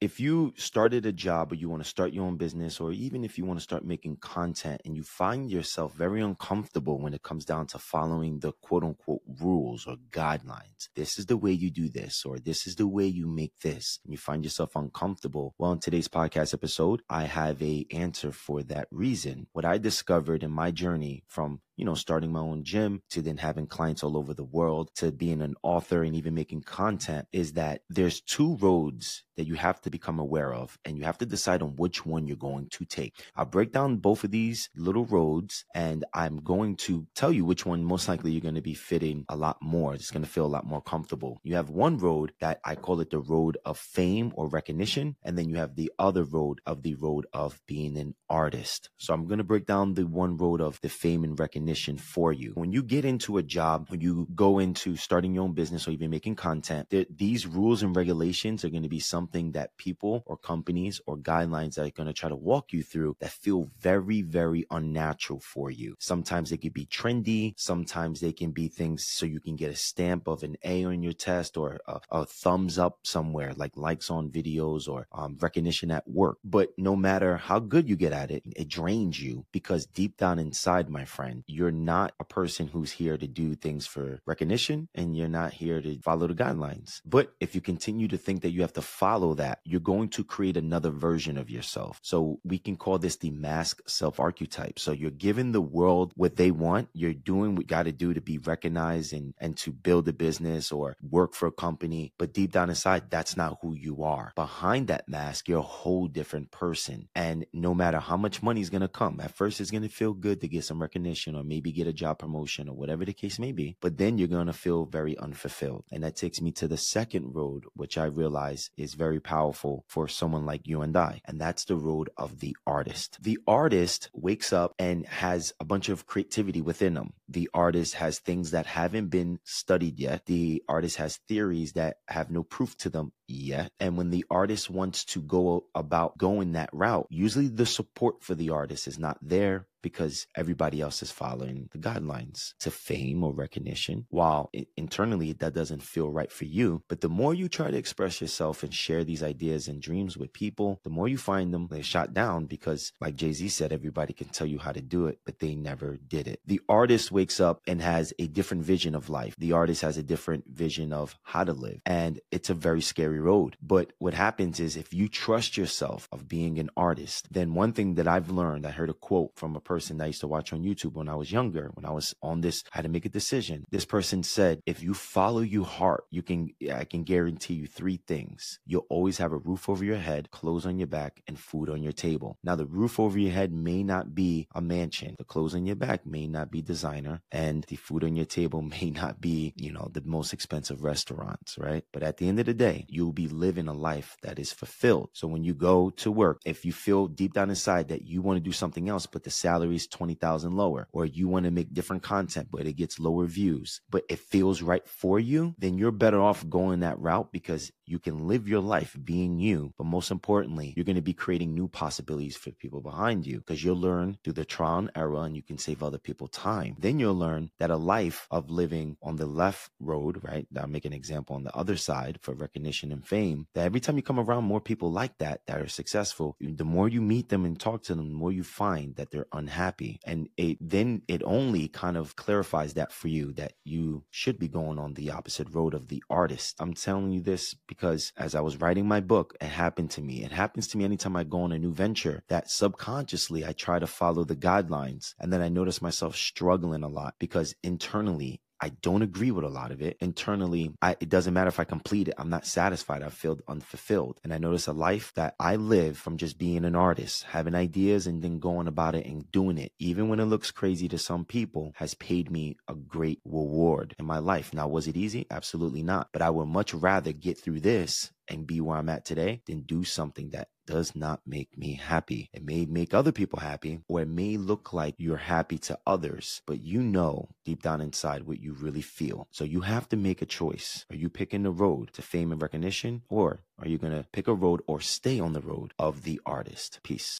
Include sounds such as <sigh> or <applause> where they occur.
if you started a job or you want to start your own business, or even if you want to start making content and you find yourself very uncomfortable when it comes down to following the quote unquote rules or guidelines, this is the way you do this, or this is the way you make this, and you find yourself uncomfortable. Well, in today's podcast episode, I have a answer for that reason. What I discovered in my journey from you know, starting my own gym to then having clients all over the world to being an author and even making content is that there's two roads that you have to become aware of and you have to decide on which one you're going to take. I'll break down both of these little roads and I'm going to tell you which one most likely you're going to be fitting a lot more. It's going to feel a lot more comfortable. You have one road that I call it the road of fame or recognition. And then you have the other road of the road of being an artist. So I'm going to break down the one road of the fame and recognition for you. When you get into a job, when you go into starting your own business or even making content, these rules and regulations are going to be something that people or companies or guidelines that are going to try to walk you through that feel very, very unnatural for you. Sometimes they could be trendy. Sometimes they can be things so you can get a stamp of an A on your test or a, a thumbs up somewhere, like likes on videos or um, recognition at work. But no matter how good you get at it, it drains you because deep down inside, my friend, you're not a person who's here to do things for recognition and you're not here to follow the guidelines. But if you continue to think that you have to follow that, you're going to create another version of yourself. So we can call this the mask self archetype. So you're giving the world what they want. You're doing what you got to do to be recognized and, and to build a business or work for a company. But deep down inside, that's not who you are. Behind that mask, you're a whole different person. And no matter how much money is going to come, at first it's going to feel good to get some recognition or maybe get a job promotion or whatever the case may be. But then you're going to feel very unfulfilled. And that takes me to the second road, which I realize is very powerful for someone like you and I. And that's the road of the artist. The artist wakes up and has a bunch of creativity within them. The artist has things that haven't been studied yet. The artist has theories that have no proof to them yet. And when the artist wants to go about going that route, usually the support for the artist is not there because everybody else is following the guidelines to fame or recognition. While internally that doesn't feel right for you, but the more you try to express yourself and share these ideas and dreams with people, the more you find them they're shot down because, like Jay Z said, everybody can tell you how to do it, but they never did it. The artist wakes up and has a different vision of life. The artist has a different vision of how to live, and it's a very scary road. But what happens is if you trust yourself of being an artist, then one thing that I've learned, I heard a quote from a person person I used to watch on YouTube when I was younger, when I was on this, I had to make a decision. This person said, if you follow your heart, you can, I can guarantee you three things. You'll always have a roof over your head, clothes on your back, and food on your table. Now, the roof over your head may not be a mansion. The clothes on your back may not be designer, and the food on your table <laughs> may not be, you know, the most expensive restaurants, right? But at the end of the day, you'll be living a life that is fulfilled. So when you go to work, if you feel deep down inside that you want to do something else, but the salary is 20,000 lower, or you want to make different content, but it gets lower views, but it feels right for you, then you're better off going that route because you can live your life being you. But most importantly, you're going to be creating new possibilities for people behind you because you'll learn through the trial and error and you can save other people time. Then you'll learn that a life of living on the left road, right? I'll make an example on the other side for recognition and fame, that every time you come around more people like that, that are successful, the more you meet them and talk to them, the more you find that they're unhappy. And it then it only kind of clarifies that for you that you should be going on the opposite road of the artist. I'm telling you this because as I was writing my book, it happened to me. It happens to me anytime I go on a new venture that subconsciously I try to follow the guidelines. And then I notice myself struggling a lot because internally I don't agree with a lot of it. Internally, I, it doesn't matter if I complete it. I'm not satisfied. I feel unfulfilled. And I notice a life that I live from just being an artist, having ideas and then going about it and doing it, even when it looks crazy to some people, has paid me a great reward in my life. Now, was it easy? Absolutely not. But I would much rather get through this and be where I'm at today than do something that does not make me happy. It may make other people happy, or it may look like you're happy to others, but you know deep down inside what you really feel. So you have to make a choice. Are you picking the road to fame and recognition, or are you going to pick a road or stay on the road of the artist? Peace.